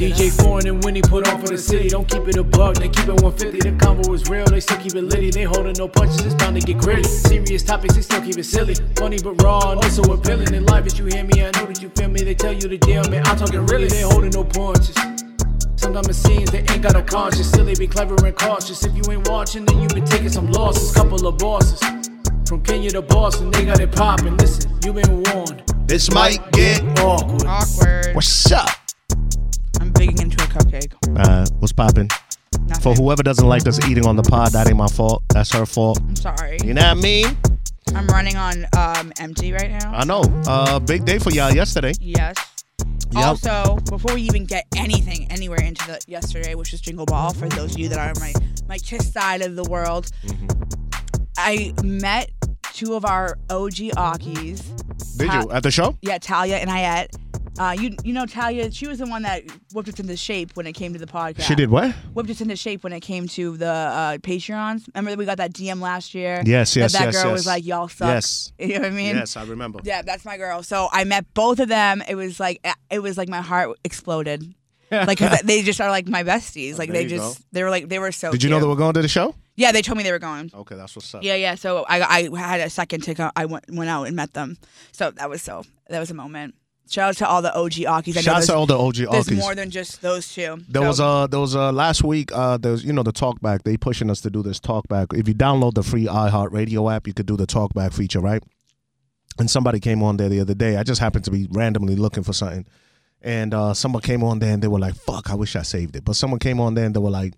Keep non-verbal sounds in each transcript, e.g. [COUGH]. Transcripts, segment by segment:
DJ up. Foreign and Winnie put on for the city. Don't keep it a bug, they keep it 150. The combo is real, they still keep it litty. They holding no punches, it's bound to get gritty. Serious topics, they still keep it silly. Funny but raw, and also appealing. In life, as you hear me, I know that you feel me. They tell you the deal, man. I'm talking really, they holding no punches. Sometimes it seems they ain't got a conscience. Still, they be clever and cautious. If you ain't watching, then you been taking some losses. Couple of bosses. From Kenya to Boston, they got it poppin'. Listen, you been warned. This might get. Awkward. Awkward. What's up? Digging into a cupcake. Uh, what's popping? Nothing. For whoever doesn't like us eating on the pod, that ain't my fault. That's her fault. I'm sorry. You know what I mean? I'm running on um, empty right now. I know. Uh, big day for y'all yesterday. Yes. Yep. Also, before we even get anything anywhere into the yesterday, which is Jingle Ball, for those of you that are my my kiss side of the world, Mm-hmm. I met two of our OG Akis. Did Ta- you at the show? Yeah, Talia and Hayat. Uh, you you know Talia, she was the one that whipped us into shape when it came to the podcast. She did what? Whipped us into shape when it came to the uh, Patreons. Remember that we got that DM last year? Yes, yes, that that yes, girl yes. was like, "Y'all suck." Yes. [LAUGHS] You know what I mean? Yes, I remember. Yeah, that's my girl. So I met both of them. It was like it was like my heart exploded. [LAUGHS] like 'cause they just are like my besties. Like There they just they were like they were so. Did you know cute. they were going to the show? Yeah, they told me they were going. Okay, that's what's up. Yeah, yeah. So I I had a second to go. I went went out and met them. So that was so that was a moment. Shout out to all the OG. I Shout out to all the OG There's more than just those two. There So- was uh there was uh last week uh there's you know the talkback they pushing us to do this talkback. If you download the free iHeartRadio app, you could do the talkback feature, right? And somebody came on there the other day. I just happened to be randomly looking for something, and uh someone came on there and they were like, "Fuck, I wish I saved it." But someone came on there and they were like,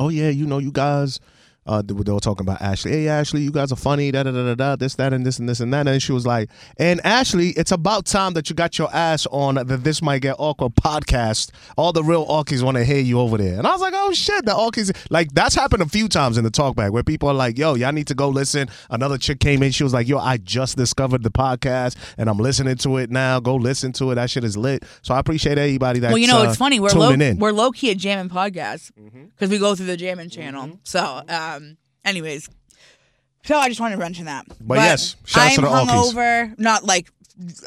"Oh yeah, you know, you guys." Uh, they, were, talking about Ashley. Hey, Ashley, you guys are funny. Da da da da da. This, that, and this, and this, and that. And she was like, "And Ashley, it's about time that you got your ass on the This Might Get Awkward podcast. All the real Orkies want to hear you over there." And I was like, "Oh shit, the Orkies!" Like that's happened a few times in the talkback where people are like, "Yo, y'all need to go listen." Another chick came in. She was like, "Yo, I just discovered the podcast and I'm listening to it now. Go listen to it. That shit is lit." So I appreciate everybody that. Well, you know, uh, it's funny. We're low. In. We're low key at jamming podcast because Mm-hmm. we go through the jamming channel. So, um, anyways, so I just wanted to mention that. But yes, shouts I'm to the Alkies. hungover, not like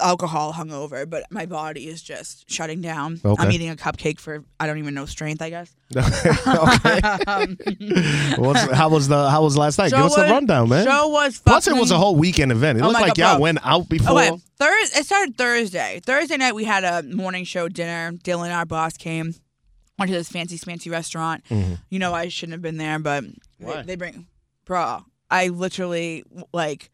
alcohol hungover, but my body is just shutting down. Okay. I'm eating a cupcake for I don't even know strength. I guess. [LAUGHS] okay. [LAUGHS] What's, how was the how was last night? Give Show us the was- rundown, man. Show was Plus, it fucking- was a whole weekend event. It Oh looked my like God, y'all bro. went out before. Okay, Thursday. It started Thursday. Thursday night we had a morning show dinner. Dylan, our boss, came. Went to this fancy, fancy restaurant. You know, I shouldn't have been there, but Mm-hmm. They, they bring, bro. I literally like.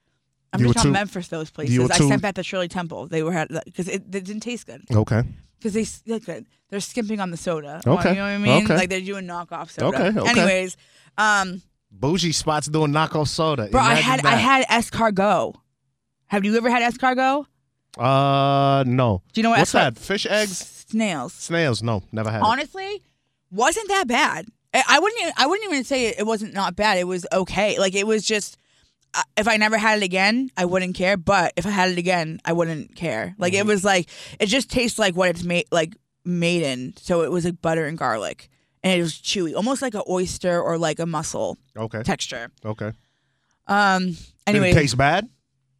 I'm You just were on too- Memphis. Those places. I too- sent back to Shirley Temple. They were had because it, it didn't taste good Okay. because they s- look good. They're skimping on the soda. Okay, you know what I mean? okay. Like they're doing knockoff soda. Okay, okay. Anyways, um, Bougie spots doing knockoff soda. bro, I Imagine had I had escargot. Have you ever had escargot? Uh, no. Do you know what What's escar- that? Fish eggs? Snails. Snails? No, never had. it. honestly wasn't that bad I- i wouldn't even, i wouldn't even say it wasn't not bad it was okay like it was just uh, if i never had it again i wouldn't care but if i had it again i wouldn't care like Mm-hmm. it was like it just tastes like what it's made like made in so it was like butter and garlic and it was chewy almost like an oyster or like a mussel Okay. texture Okay. um Did anyway it taste bad?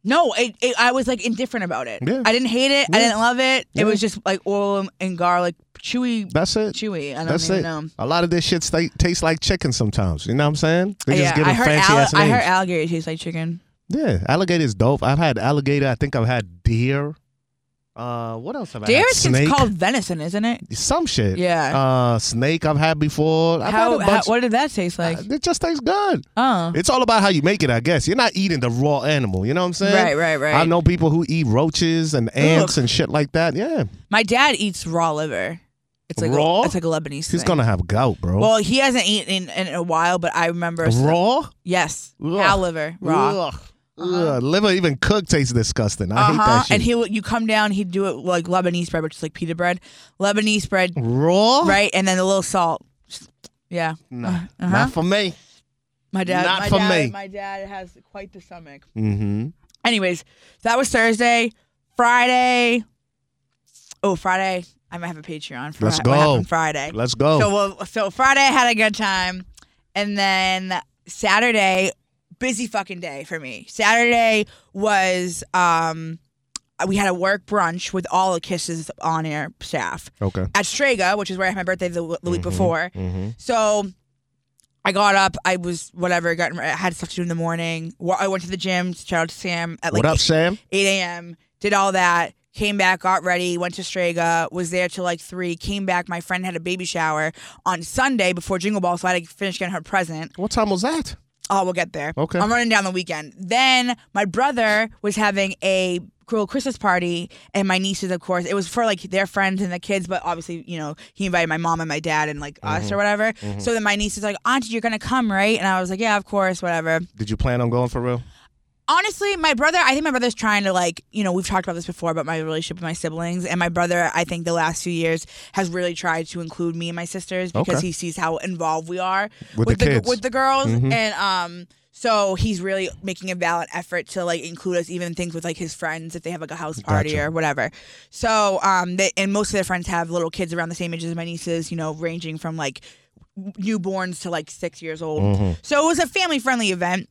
No it, it, i was like indifferent about it Yeah. i didn't hate it i didn't love it Yeah. it was just like oil and garlic chewy That's it. chewy i don't That's even it. know A lot of this shit tastes like chicken sometimes. You know what I'm saying? They just yeah, give I heard ass I heard alligator tastes like chicken. yeah, alligator is dope. I've had alligator. I think I've had deer. Uh, what else have I Deer had? is Snake. called venison, isn't it? Some shit. Yeah. Uh, snake I've had before. I've How, had a how bunch. what did that taste like? Uh, it just tastes good. oh, It's all about how you make it, I guess. You're not eating the raw animal. You know what I'm saying? Right, right, right. I know people who eat roaches and ants and shit like that. Yeah. my dad eats raw liver. It's like Raw? A, it's like a Lebanese. He's thing. gonna have gout, bro. Well, he hasn't eaten in, in a while, but I remember raw. Yes, Ugh. cow liver raw. Ugh. Ugh. Liver even cooked tastes disgusting. I hate Uh-huh. that shit. And he would you come down, he'd do it like Lebanese bread, which is like pita bread, Lebanese bread, raw. right, and then a little salt. Yeah, Uh-huh. not for me. my dad. Not my for dad, me. My dad has quite the stomach. Mm-hmm. Anyways, that was Thursday. Friday. Oh, Friday. I might have a Patreon. For Let's go. Friday. Let's go. So well, so Friday I had a good time, and then Saturday, busy fucking day for me. Saturday was um, we had a work brunch with all the Kisses on air staff okay. at Strega, which is where I had my birthday the, the week before. Mm-hmm. So I got up. I was whatever. Got I had stuff to do in the morning. I went to the gym. Shout out to Sam at like what up, Sam? 8 a.m. Did all that. Came back, got ready, went to Strega, was there till like three. Came back. My friend had a baby shower on Sunday before Jingle Ball, so I had to finish getting her present. What time was that? Oh, we'll get there. Okay. I'm running down the weekend. Then my brother was having a little Christmas party, and my nieces, of course, it was for like their friends and the kids, but obviously, you know, he invited my mom and my dad and like us mm-hmm. or whatever. Mm-hmm. So then my niece is like, Auntie, you're gonna come, right? And I was like, Yeah, of course, whatever. Did you plan on going for real? Honestly, my brother, I think my brother's trying to like, you know, we've talked about this before about my relationship with my siblings, and my brother, I think the last few years has really tried to include me and my sisters because Okay. he sees how involved we are With the kids. with the girls, Mhm. and um, so he's really making a valid effort to like include us even in things with like his friends if they have like a house party Gotcha. or whatever. So um, they, and most of their friends have little kids around the same age as my nieces, you know, ranging from like newborns to like six years old. Mm-hmm. So it was a family friendly event.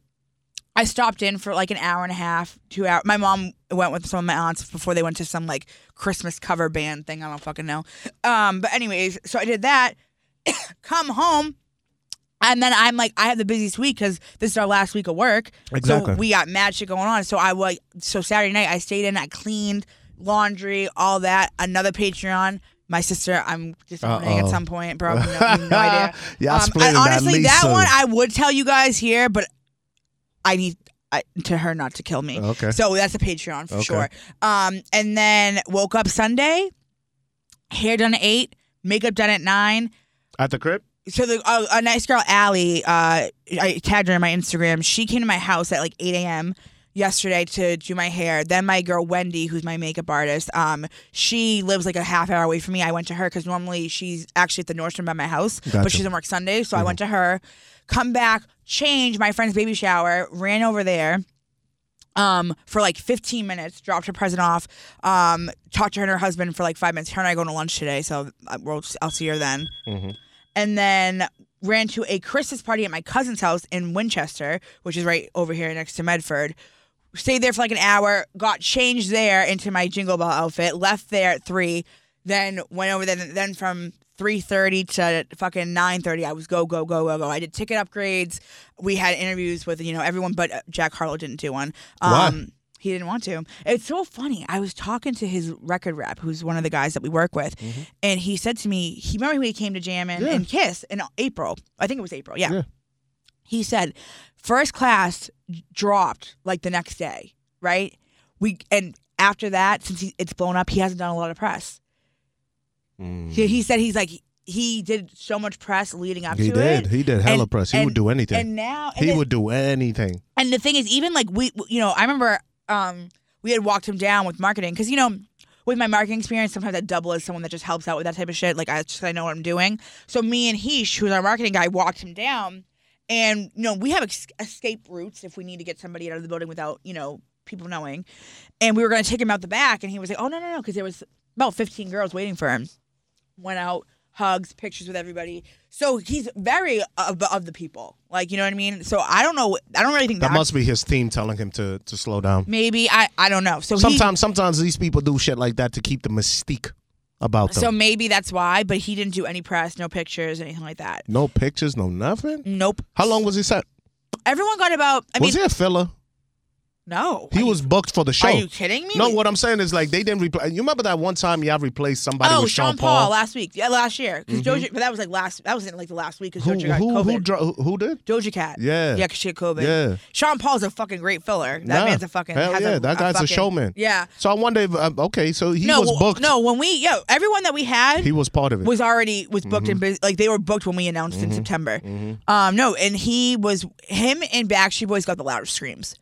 I stopped in for like an hour and a half, two hours. My mom went with some of my aunts before they went to some like Christmas cover band thing. I don't fucking know. Um, but anyways, so I did that. [COUGHS] Come home. And then I'm like, I have the busiest week because this is our last week of work. Exactly. So we got mad shit going on. So I was so Saturday night I stayed in, I cleaned, laundry, all that. Another Patreon. My sister, I'm disowning at some point, bro. No, no [LAUGHS] idea. Y'all Um, splitting and that honestly, that one I would tell you guys here, but I need I, to her not to kill me. Okay. So that's a Patreon for Okay. sure. Um, and then woke up Sunday, hair done at eight, makeup done at nine. At the crib? So the uh, a nice girl, Allie, uh, I tagged her in my Instagram. She came to my house at like eight a.m. yesterday to do my hair. Then my girl Wendy, who's my makeup artist, um, she lives like a half hour away from me. I went to her because normally she's actually at the Nordstrom by my house, Gotcha. but she doesn't work Sunday, So I went to her. Come back, change my friend's baby shower, ran over there um, for like 15 minutes, dropped her present off, um, talked to her and her husband for like five minutes. Her and I are going to lunch today, so uh, we'll, I'll see her then. And then ran to a Christmas party at my cousin's house in Winchester, which is right over here next to Medford. Stayed there for like an hour, got changed there into my Jingle Ball outfit, left there at three, then went over there. Then from three thirty to fucking nine thirty, I was go go go go go. I did ticket upgrades. We had interviews with you know everyone, but uh, Jack Harlow didn't do one. Why? Um, he didn't want to. It's so funny. I was talking to his record rep, who's one of the guys that we work with, and he said to me, he remember when he came to Jam and, Mm-hmm. Yeah. and Kiss in April. I think it was April. Yeah. Yeah. He said, first class dropped like the next day, right? We and after that, since he, it's blown up, he hasn't done a lot of press. Mm. He, he said he's like he did so much press leading up He to did. it. He did He did hella And- press. He and- would do anything. And now and he then- would do anything. and the thing is, even like we, you know, I remember um, we had walked him down with marketing because you know, with my marketing experience, sometimes I double as someone that just helps out with that type of shit. Like I just I know what I'm doing. So me and Heesh, who's our marketing guy, walked him down, and you know we have ex- escape routes if we need to get somebody out of the building without you know people knowing. And we were going to take him out the back, and he was like, "Oh no no no," because there was about 15 girls waiting for him. Went out. Hugs, pictures with everybody. So he's very of, of the people, like you know what I mean. So I don't know. I don't really think That that must be his team telling him to to slow down. Maybe I I don't know. So he- Sometimes sometimes these people do shit like that to keep the mystique about them. so maybe that's why. But he didn't do any press, no pictures, anything like that. no pictures, no nothing. Nope. How long was he set? Everyone got about. I mean, was he a filler? No. He was booked for the show. Are you kidding me? No, what I'm saying is like they didn't replace. You remember that one time y'all replaced somebody Oh, with Sean Sean Paul last week. Yeah, last year. Because Doja, but that was like last. That wasn't like the last week because who, Doja got who, COVID. who, dro- who did? Doja Cat. Yeah. Yeah, because she had COVID. Yeah. Sean Paul's a fucking great filler. That Nah. man's a fucking. Hell yeah, a, that guy's a, fucking- showman. Yeah. So I wonder if uh, okay, so he no, was booked. no. When we, yo, everyone that we had he was part of it. was already was booked Mm-hmm. and busy. Like they were booked when we announced in September. Um, no, and he was him and Backstreet Boys got the loudest screams.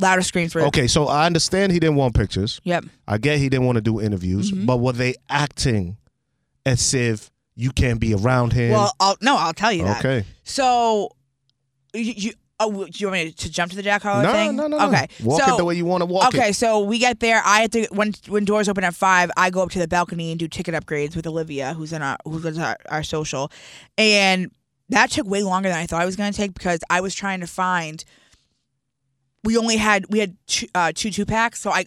Loudest screams were okay, so I understand he didn't want pictures. Yep. I get he didn't want to do interviews, Mm-hmm. but were they acting as if you can't be around him? Well, I'll no, I'll tell you that. okay. So, you, you oh, do you want me to jump to the Jack Harlow No, thing? no, no, no. Okay. Walk so, it the way you want to walk Okay, it. so we get there. I have to when when doors open at five. I go up to the balcony and do ticket upgrades with Olivia, who's in our who's our, our social, and that took way longer than I thought it was going to take because I was trying to find. We only had we had two, uh, two two packs, so I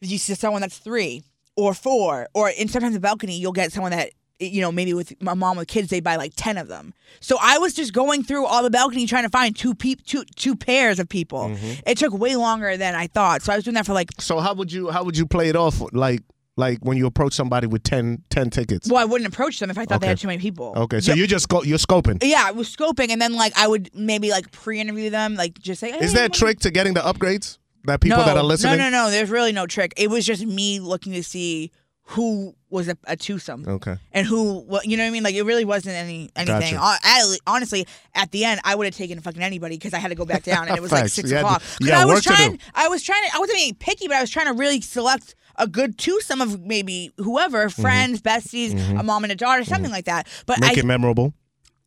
you see someone that's three or four, or in sometimes the balcony you'll get someone that you know maybe with my mom with kids they buy like ten of them. So I was just going through all the balcony trying to find two peop two two pairs of people. Mm-hmm. It took way longer than I thought. So I was doing that for like So how would you how would you play it off like like when you approach somebody with 10, 10 tickets? well I wouldn't approach them if I thought they had too many people. Okay, so you just go you're scoping. Yeah, I was scoping, and then like I would maybe like pre-interview them, like just say, Is "Hey, there a what- trick to getting the upgrades that people no, that are listening? No, no, no. There's really no trick. It was just me looking to see who was a, a twosome. Okay. And who, you know what I mean? Like it really wasn't any anything. Gotcha. Hon- I- honestly, at the end, I would have taken fucking anybody because I had to go back down, and it was like [LAUGHS] Facts. six You had to- o'clock. you 'Cause got I was work to do. trying. I was trying to. I wasn't being picky, but I was trying to really select a good twosome of maybe whoever, friends, besties, a mom and a daughter, something like that. But Mm-hmm. Make I, it memorable.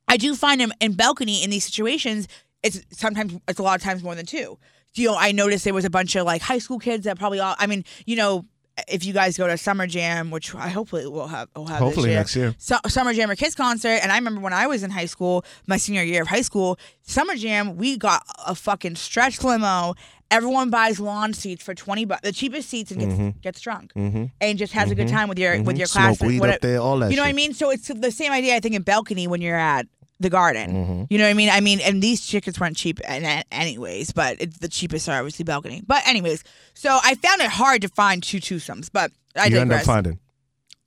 I do find him in balcony in these situations. It's sometimes it's a lot of times more than two. You know, I noticed there was a bunch of like high school kids that probably all. I mean, you know, if you guys go to Summer Jam, which I hopefully will have, will have Hopefully this next year. Su- Summer Jam or Kiss concert, and I remember when I was in high school, my senior year of high school, Summer Jam, we got a fucking stretch limo. Everyone buys lawn seats for twenty bucks, the cheapest seats, and gets gets drunk and just has a good time with your with your Mm-hmm. Smoke class. weed what- up there, all that You know what I mean? So it's the same idea, I think, in balcony when you're at the garden. Mm-hmm. You know what I mean? I mean, and these tickets weren't cheap, an- anyways, but it's the cheapest are obviously balcony. But anyways, so I found it hard to find two twosomes, but I you end up finding.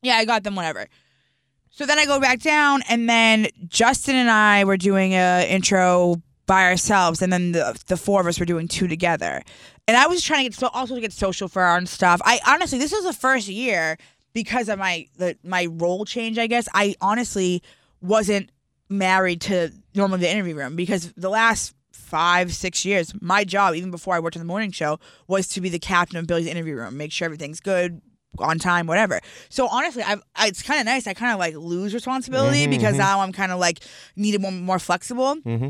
Yeah, I got them, whatever. So then I go back down, and then Justin and I were doing a intro by ourselves, and then the the four of us were doing two together. And I was trying to get so also to get social for our own stuff. I honestly, this was the first year because of my the, my role change. I guess I honestly wasn't married to normally the interview room because the last five six years my job even before i worked on the morning show was to be the captain of billy's interview room make sure everything's good on time whatever so honestly I've, I, it's kind of nice i kind of like lose responsibility mm-hmm, because mm-hmm. now i'm kind of like needed more, more flexible mm-hmm.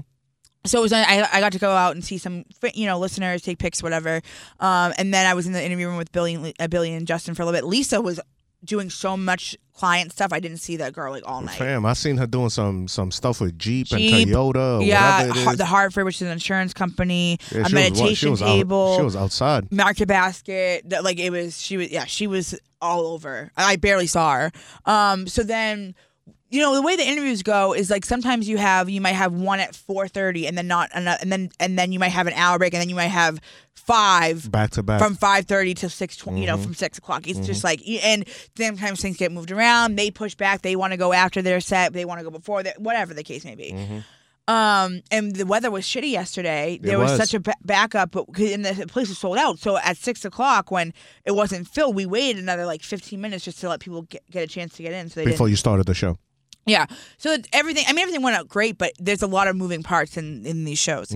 So it was I, I got to go out and see some you know listeners take pics whatever um, and then i was in the interview room with billy and, uh, billy and justin for a little bit lisa was doing so much client stuff i didn't see that girl like all night Fam, I seen her doing some some stuff with Jeep, Jeep, and Toyota or yeah, the Hartford, which is an insurance company, Yeah, a she was- meditation she was out- table, she was outside. market basket. that, Like it was, she was, yeah, she was all over. I barely saw her. Um, so then, you know, the way the interviews go is like sometimes you have, you might have one at four thirty, and then not, another, and then and then you might have an hour break, and then you might have five Back to back. from five thirty to six twenty. You Mm-hmm. know, from six o'clock. It's just like, and sometimes things get moved around. They push back. They want to go after their set. They want to go before that. Whatever the case may be. Um, and the weather was shitty yesterday. There was. was. such a ba- backup, but and the place was sold out. So at six o'clock, when it wasn't filled, we waited another like fifteen minutes just to let people get, get a chance to get in. So they before you started the show. Yeah. So everything. I mean, everything went out great, but there's a lot of moving parts in in these shows.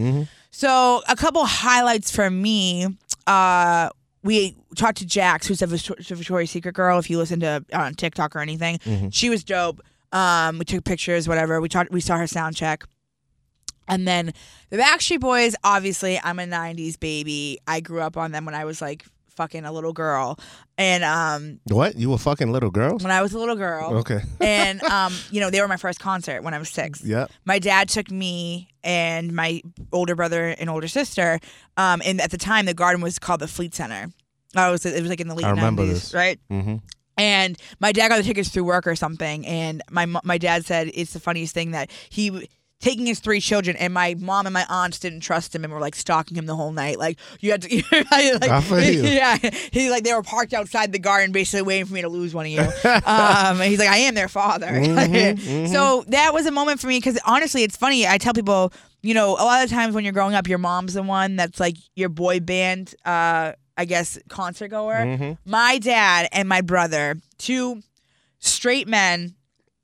So a couple highlights for me. Uh, we talked to Jax, who's a Victor- Victoria's Secret girl. If you listen to uh, on TikTok or anything, she was dope. Um, we took pictures, whatever. We talked. We saw her sound check. And then the Backstreet Boys, obviously, I'm a 90s baby. I grew up on them when I was like fucking a little girl. And um, What? You were fucking little girls? when I was a little girl. Okay. [LAUGHS] and um, you know, they were my first concert when I was six. Yep. My dad took me and my older brother and older sister. Um, and at the time, the garden was called the Fleet Center. I was it was like in the late I remember 90s, this. right? Mm-hmm. And my dad got the tickets through work or something. And my my dad said it's the funniest thing that he taking his three children, and my mom and my aunts didn't trust him and were like stalking him the whole night. Like you had to, [LAUGHS] like, I feel you. [LAUGHS] yeah. He like they were parked outside the garden, basically waiting for me to lose one of you. [LAUGHS] um, and he's like, I am their father. Mm-hmm, So that was a moment for me because honestly, it's funny. I tell people, you know, a lot of times when you're growing up, your mom's the one that's like your boy band. Uh, I guess concert goer. Mm-hmm. My dad and my brother, two straight men,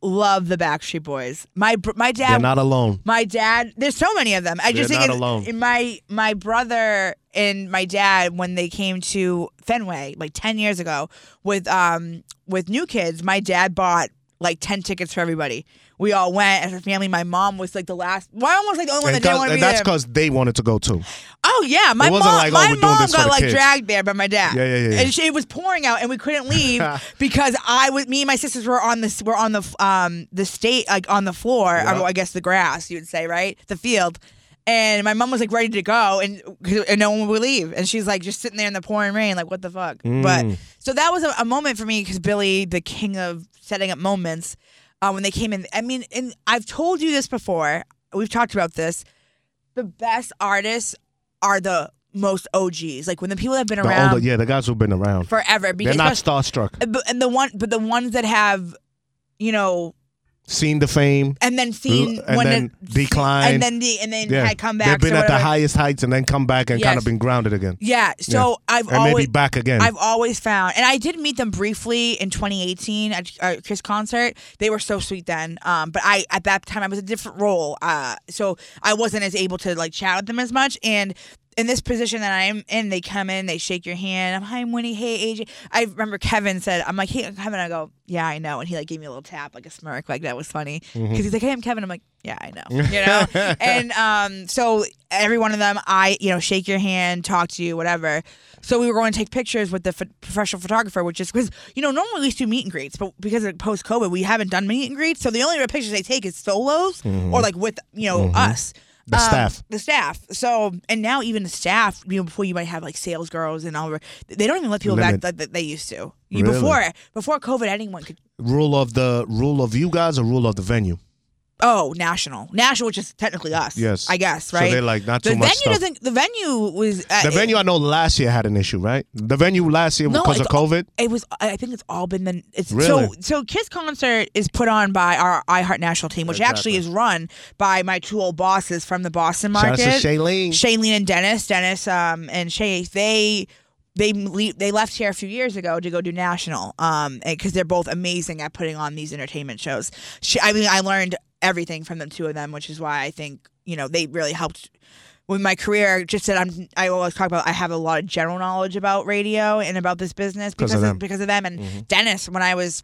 love the Backstreet Boys. My my dad They're not alone. my dad there's so many of them i just They're think not alone. my my brother and my dad when they came to fenway like 10 years ago with um with new kids my dad bought like 10 tickets for everybody we all went as a family my mom was like the last well almost like the only one that didn't want to and be that's there because they wanted to go too. oh yeah my It wasn't mom like, oh, my we're doing mom this for got the like kids. dragged there by my dad Yeah, yeah, yeah, yeah. and she, it was pouring out and we couldn't [LAUGHS] leave because i was me and my sisters were on this were on the um the state like on the floor or I guess the grass, you would say, right? The field. And my mom was like ready to go, and, and no one would leave. And she's like just sitting there in the pouring rain, like, what the fuck? Mm. But so that was a, a moment for me because Billy, the king of setting up moments, uh, when they came in, I mean, and I've told you this before, we've talked about this. The best artists are the most OGs. Like when the people that have been The around older, yeah, the guys who've been around. forever. They're Because not starstruck. but, and the one, but the ones that have, you know, Seen the fame. and then seen and when then it, decline. and then the and then Yeah, had come back. they've been at the highest heights and then come back and kind of been grounded again. Yeah. So I've and always maybe back again. I've always found, and I did meet them briefly in 2018 at a Kiss concert. They were so sweet then. Um, but I at that time I was a different role. Uh, so I wasn't as able to like chat with them as much. And in this position that I'm in, they come in, they shake your hand. I'm hi, I'm Winnie. Hey, AJ. I remember Kevin said, I'm like, hey, Kevin. I go, yeah, I know. And he like gave me a little tap, like a smirk, like that was funny because Mm-hmm. he's like, hey, I'm Kevin. I'm like, yeah, I know. [LAUGHS] You know. and um, so every one of them, I you know, shake your hand, talk to you, whatever. So we were going to take pictures with the ph- professional photographer, which is because you know normally we do meet and greets, but because of post COVID, we haven't done meet and greets. So the only pictures they take is solos or like with you know us. The Um, staff. the staff. So, and now even the staff, you know, before you might have like sales girls and all, they don't even let people Limit. back that, that they used to. You, Really? Before, before COVID, anyone could. Rule of the rule of you guys or rule of the venue? Oh, national, national, which is technically us. Yes. I guess right. So they're like, not the too much venue stuff. doesn't. The venue was uh, The it- venue I know last year had an issue, right? The venue last year No, because of COVID. It was. I think it's all been the. It's Really? so. So Kiss concert is put on by our iHeart National team, which actually is run by my two old bosses from the Boston market, Shout out to Shailene. Shailene and Dennis. Dennis um, and Shay. They. They le- they left here a few years ago to go do national, um, because they're both amazing at putting on these entertainment shows. She, I mean, I learned everything from the two of them, which is why I think you know they really helped with my career. Just that I'm, I always talk about. I have a lot of general knowledge about radio and about this business because of of, them. Mm-hmm. because of them. And Dennis, when I was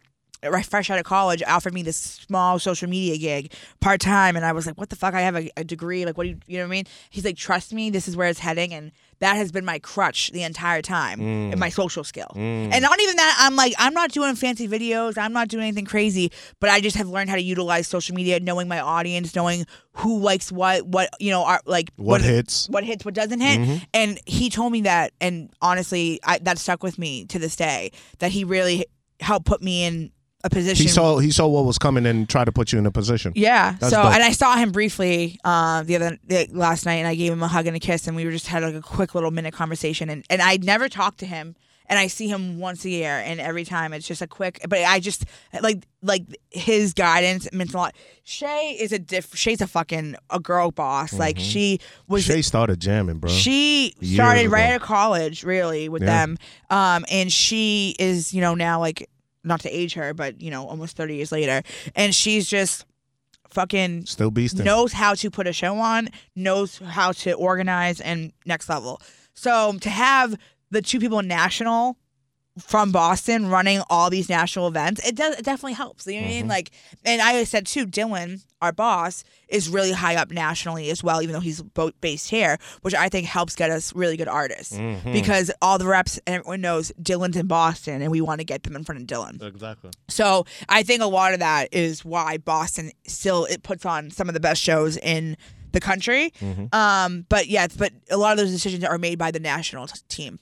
fresh out of college, offered me this small social media gig part time, and I was like, "What the fuck? I have a, a degree. Like, what do you, you know what I mean?" He's like, "Trust me, this is where it's heading," and that has been my crutch the entire time Mm. and my social skill. And not even that, I'm like, I'm not doing fancy videos, I'm not doing anything crazy, but I just have learned how to utilize social media, knowing my audience, knowing who likes what, what you know, are like What hits. what hits, what doesn't hit. And he told me that, and honestly, I, that stuck with me to this day. That he really helped put me in a position. He saw he saw what was coming and tried to put you in a position. yeah. That's so, dope. and I saw him briefly uh, the other the, last night, and I gave him a hug and a kiss, and we were just had like a quick little minute conversation. And and I'd never talked to him, and I see him once a year, and every time it's just a quick. But I just like like his guidance meant a lot. Shay is a diff. Shay's a fucking a girl boss. Like she was. Shay started jamming, bro. She started right out of college, really, with Yeah. them. Um, and she is, you know, now like not to age her, but you know, almost thirty years later, and she's just fucking Still beasting. knows how to put a show on, knows how to organize, and next level. So to have the two people national from Boston running all these national events, it does it definitely helps. You know what I mean? Mm-hmm. Like, and I said too, Dylan, our boss, is really high up nationally as well, even though he's based here, which I think helps get us really good artists mm-hmm. because all the reps and everyone knows Dylan's in Boston, and we want to get them in front of Dylan. Exactly. So I think a lot of that is why Boston still it puts on some of the best shows in the country. Mm-hmm. Um, but yeah, but a lot of those decisions are made by the national t- team.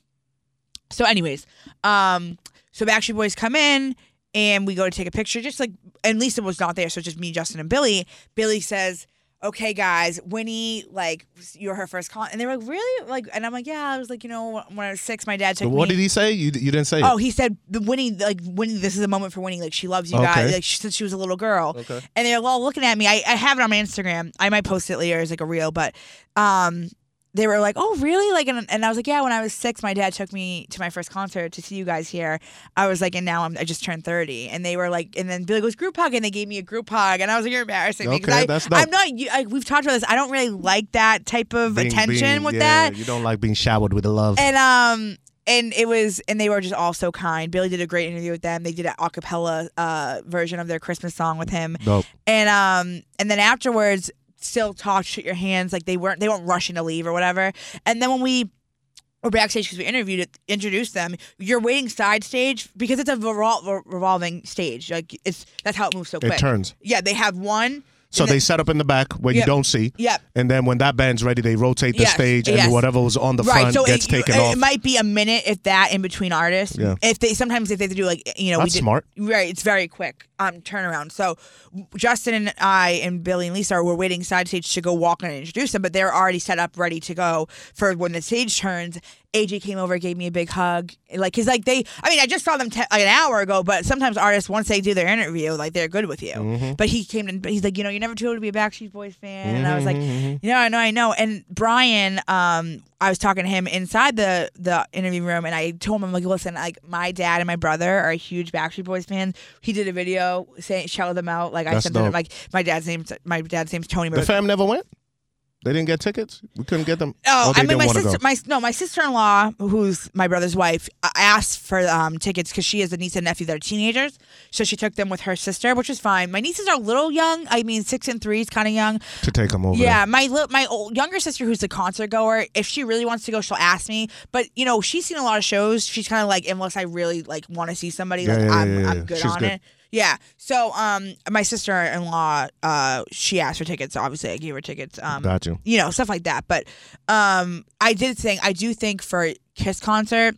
So, anyways, um, so Backstreet Boys come in and we go to take a picture. Just like and Lisa was not there, so it's just me, Justin, and Billy. Billy says, okay, guys, Winnie, like, you're her first con. And they were like, really? Like, and I'm like, yeah. I was like, you know, when I was six, my dad took what me. did he say? You you didn't say Oh, it. he said the Winnie, like Winnie, this is a moment for Winnie. Like she loves you Okay. guys. Like she, since she was a little girl. Okay. And they're all looking at me. I, I have it on my Instagram. I might post it later as like a reel, but um, they were like, "Oh, really?" Like, and, and I was like, "Yeah." When I was six, my dad took me to my first concert to see you guys here. I was like, and now I'm, I just turned thirty, and they were like, and then Billy goes group hug, and they gave me a group hug, and I was like, "You're embarrassing me." 'cause Okay, I, that's dope. I'm not. you- I, we've talked about this. I don't really like that type of Being- attention being- with yeah, that. You don't like being showered with love. And um and it was and they were just all so kind. Billy did a great interview with them. They did an a cappella uh version of their Christmas song with him. Dope. And um and then afterwards still talked, shook your hands, like they weren't they weren't rushing to leave or whatever. And then when we were backstage because we interviewed it, introduced them. You're waiting side stage because it's a revol- revolving stage. Like it's that's how it moves so quick. It turns. Yeah, they have one. So and they set up in the back where Yep. you don't see. Yep. And then when that band's ready, they rotate the Yes, stage and yes. whatever was on the right, front so gets it, taken it, off. it might be a minute if that in between artists. Yeah. If they sometimes if they do like you know we That's did, smart. Right, it's very quick um turnaround. So Justin and I and Billy and Lisa were waiting side stage to go walk and introduce them, but they're already set up ready to go for when the stage turns. AJ came over, gave me a big hug, like cause like they. I mean, I just saw them te- like an hour ago, but sometimes artists once they do their interview, like they're good with you. Mm-hmm. But he came and he's like, you know, you're never too old to be a Backstreet Boys fan, and I was like, you know, I know, I know. And Brian, um, I was talking to him inside the the interview room, and I told him, I'm like, listen, like my dad and my brother are huge Backstreet Boys fans. He did a video saying, shout them out. Like I That's sent them, like my dad's name's my dad's name's Tony. the fam never went? They didn't get tickets? We couldn't get them? Oh, I mean, my sister, my no, my sister in law, who's my brother's wife, asked for um, tickets because she has a niece and nephew that are teenagers. So she took them with her sister, which is fine. My nieces are a little young. I mean, six and three is kind of young. to take them over. Yeah, my li- my old, younger sister, who's a concert goer, if she really wants to go, she'll ask me. But you know, she's seen a lot of shows. She's kind of like, unless I really like want to see somebody, Yeah, like yeah, I'm, yeah, I'm good She's on good. it. Yeah. So, um, my sister-in-law, uh, she asked for tickets. Obviously, I gave her tickets. Um, Got you. you know, stuff like that. But um, I did think I do think for Kiss concert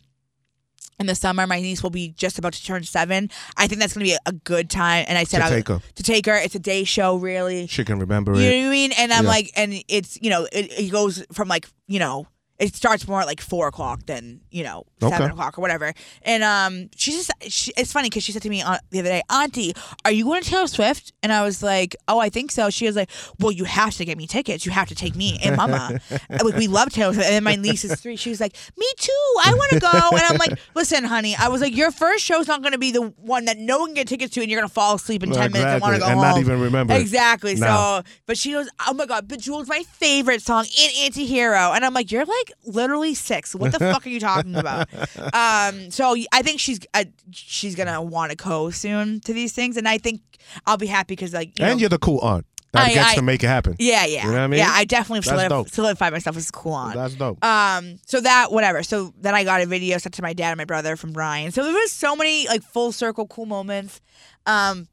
in the summer, my niece will be just about to turn seven. I think that's going to be a, good time. And I said To I would- take her. to take her. It's a day show, really. She can remember it. You know what I mean? And I'm Yeah. like, and it's you know, it, it goes from like you know. It starts more at like four o'clock than you know seven Okay. o'clock or whatever. And um, she just she, it's funny because she said to me on, the other day, Auntie, are you going to Taylor Swift? And I was like, Oh, I think so. She was like, Well, you have to get me tickets. You have to take me and Mama. [LAUGHS] Like we love Taylor Swift. And then my niece is three. She was like, Me too. I want to go. And I'm like, [LAUGHS] Listen, honey. I was like, Your first show's not going to be the one that no one can get tickets to, and you're going to fall asleep in ten minutes and want to go Exactly. And home. not even remember. Exactly. No. So, but she goes, "Oh my god, Bejeweled's my favorite song in Antihero," and I'm like, "You're like literally six. What the [LAUGHS] fuck are you talking about?" [LAUGHS] Um, so I think she's uh, she's gonna want to go soon to these things, and I think I'll be happy because like you And know, you're the cool aunt that I- gets I- to make it happen. yeah, yeah, You know what I mean? yeah. I definitely That's solidif- dope. solidified myself as cool on. That's dope. Um, so that whatever. So then I got a video sent to my dad and my brother from Ryan. So there was so many like full circle cool moments. Um,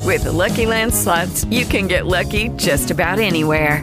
With the Lucky Land slots, you can get lucky just about anywhere.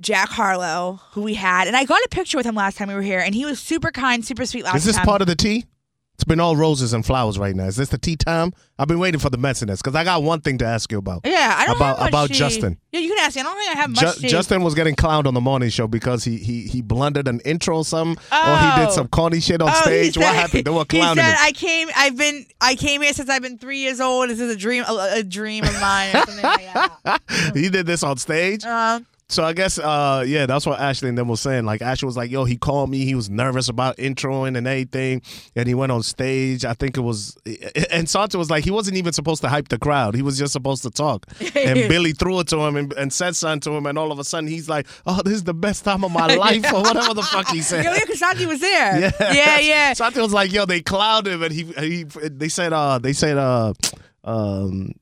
Jack Harlow, who we had, and I got a picture with him last time we were here, and he was super kind, super sweet last time. Is this time. part of the tea? It's been all roses and flowers right now. Is this the tea time? I've been waiting for the messiness because I got one thing to ask you about. yeah, I don't about have much about tea. Justin. Yeah, you can ask me. I don't think I have Ju- much. tea. Justin was getting clowned on the morning show because he he he blundered an intro or something, or Oh. he did some corny shit on Oh, stage. what happened? They were He said, him. "I came. I've been. I came here since I've been three years old. This is a dream. A, a dream of mine, or something like that." [LAUGHS] he did this on stage. Um, So I guess, uh, yeah, that's what Ashley and them was saying. Like Ashley was like, "Yo, he called me. He was nervous about introing and everything, and he went on stage. I think it was, and Santi was like, he wasn't even supposed to hype the crowd. He was just supposed to talk. [LAUGHS] And Billy threw it to him and, and said something to him, and all of a sudden he's like, "Oh, this is the best time of my [LAUGHS] life," or whatever the fuck he said. Yo, yeah, because Santi was there. [LAUGHS] Yeah, yeah, yeah. Santi was like, "Yo, they clowned him," and he he they said, uh, they said, uh, um.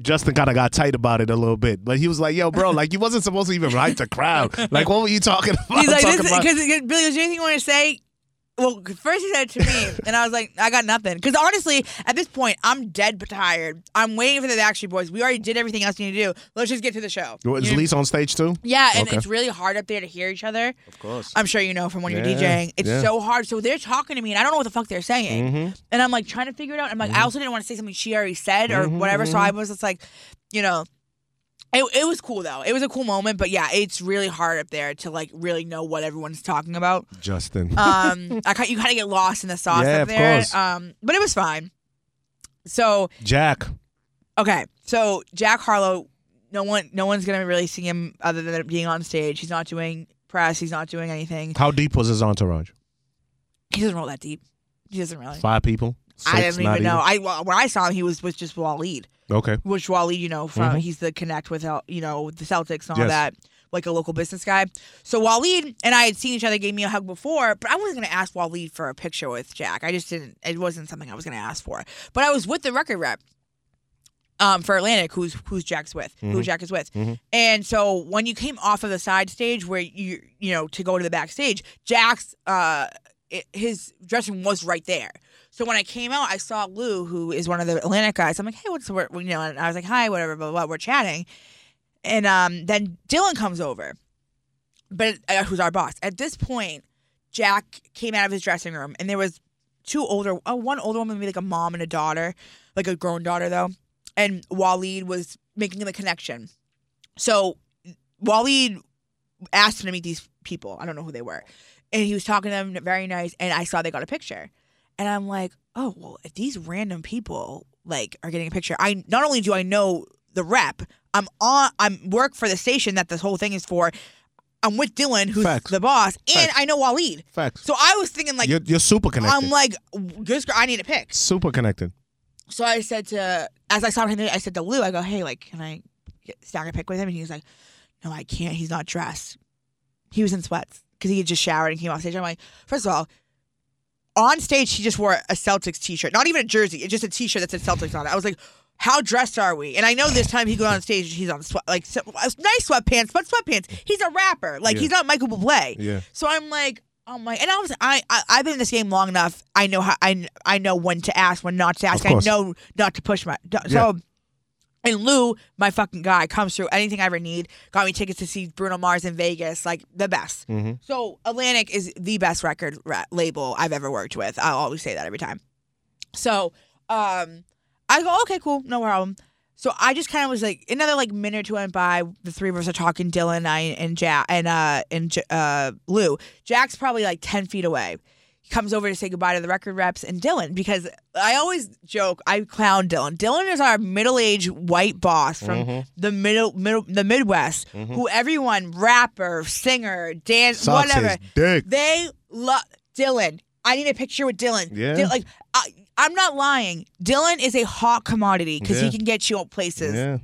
Justin kind of got tight about it a little bit, but he was like, "Yo, bro, [LAUGHS] like you wasn't supposed to even hype the crowd. Like, what were you talking about?" He's like, [LAUGHS] because Billy, is there anything you want to say? Well, first he said it to me, [LAUGHS] and I was like, I got nothing. Because honestly, at this point, I'm dead but tired. I'm waiting for the Backstreet Boys. We already did everything else we need to do. Let's just get to the show. Is You know? Lisa on stage too? Yeah, and Okay. it's really hard up there to hear each other. Of course. I'm sure you know from when you're Yeah, DJing. It's yeah. Mm-hmm. so hard. So they're talking to me, and I don't know what the fuck they're saying. And I'm like trying to figure it out. I'm like, I also didn't want to say something she already said or Mm-hmm, whatever. So I was just like, you know, it, it was cool though. It was a cool moment. But yeah, it's really hard up there to like really know what everyone's talking about. Justin. Um, [LAUGHS] I you kind of get lost in the sauce Yeah, up of there. course. Um, but it was fine. So Jack. okay, so Jack Harlow, no one, no one's gonna really see him other than being on stage. He's not doing press. He's not doing anything. How deep was his entourage? He doesn't roll that deep. He doesn't really. Five people. I didn't not even know. I well, when I saw him, he was was just Waleed, Okay. which Waleed, you know, from Mhm. he's the connect with you know the Celtics and all Yes. that, like a local business guy. So Waleed and I had seen each other, gave me a hug before, but I wasn't gonna ask Waleed for a picture with Jack. I just didn't. It wasn't something I was gonna ask for. But I was with the record rep. Um, for Atlantic, who's who's Jack's with, Mm-hmm. who Jack is with, and so when you came off of the side stage where you you know to go to the backstage, Jack's uh it, his dressing room was right there. So when I came out, I saw Lou, who is one of the Atlantic guys. I'm like, hey, what's the word? You know, and I was like, hi, whatever, blah, blah, blah. We're chatting. And um, then Dylan comes over, but uh, who's our boss. At this point, Jack came out of his dressing room, and there was two older, oh, one older woman, maybe like a mom and a daughter, like a grown daughter, though. And Waleed was making the connection. So Waleed asked him to meet these people. I don't know who they were. And he was talking to them, very nice. And I saw they got a picture. And I'm like, oh, well, if these random people like are getting a picture, I not only do I know the rep, I'm on, I'm work for the station that this whole thing is for. I'm with Dylan, who's Facts. the boss, and Facts. I know Waleed. Facts. So I was thinking, like, you're, you're super connected. I'm like, good, I need a pic. super connected. So I said to, as I saw him, I said to Lou, I go, hey, like, can I get, snag a pic with him? And he was like, no, I can't. He's not dressed. He was in sweats because he had just showered and came off stage. I'm like, first of all, on stage, he just wore a Celtics t-shirt, not even a jersey. It's just a t-shirt that said Celtics on it. I was like, how dressed are we? And I know this time he goes on stage, he's on sweat, like so, uh, nice sweatpants, but sweatpants. He's a rapper, like Yeah. he's not Michael Bublé. Yeah. So I'm like, oh my, and I was, I, I, I've been in this game long enough. I know how, I, I know when to ask, when not to ask. I know not to push my. So, Yeah. And Lou, my fucking guy, comes through anything I ever need. Got me tickets to see Bruno Mars in Vegas, like the best. Mm-hmm. So Atlantic is the best record ra- label I've ever worked with. I'll always say that every time. So, um, I go, okay, cool, no problem. So I just kind of was like, another like minute or two went by. The three of us are talking. Dylan, I, and Jack, and uh, and uh, Lou. Jack's probably like ten feet away. He comes over to say goodbye to the record reps and Dylan because I always joke. I clown Dylan. Dylan is our middle-aged white boss from mm-hmm. the middle, middle, the Midwest, mm-hmm. who everyone rapper, singer, dance, Sucks whatever. They love Dylan. I need a picture with Dylan. Yeah. Dy- like I, I'm not lying. Dylan is a hot commodity because Yeah. he can get you places. Yeah.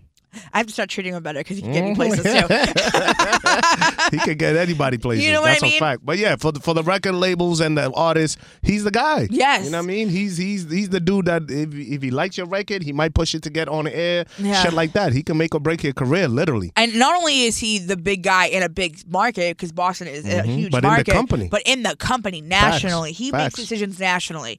I have to start treating him better because he can get me places Mm. [LAUGHS] too. [LAUGHS] he can get anybody places. You know what I That's mean? a fact. But yeah, for the, for the record labels and the artists, he's the guy. Yes. You know what I mean? He's he's he's the dude that if if he likes your record, he might push it to get on air. Yeah. Shit like that. He can make or break your career, literally. And not only is he the big guy in a big market because Boston is a huge Mm-hmm. But in the market, company. but in the company nationally, he makes decisions nationally.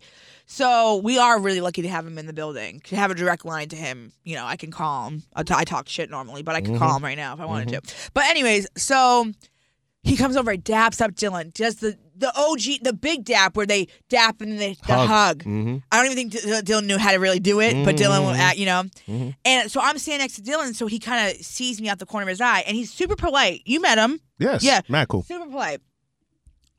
So we are really lucky to have him in the building. To have a direct line to him, you know, I can call him. I, t- I talk shit normally, but I can Mm-hmm. call him right now if I wanted to. But anyways, so he comes over, daps up Dylan, does the the OG, the big dap where they dap and the, the Hug. hug. Mhm. I don't even think D- Dylan knew how to really do it, but Dylan, at, you know. Mm-hmm. And so I'm standing next to Dylan, so he kind of sees me out the corner of his eye, and he's super polite. You met him, Yes. Yeah. Mad cool. super polite.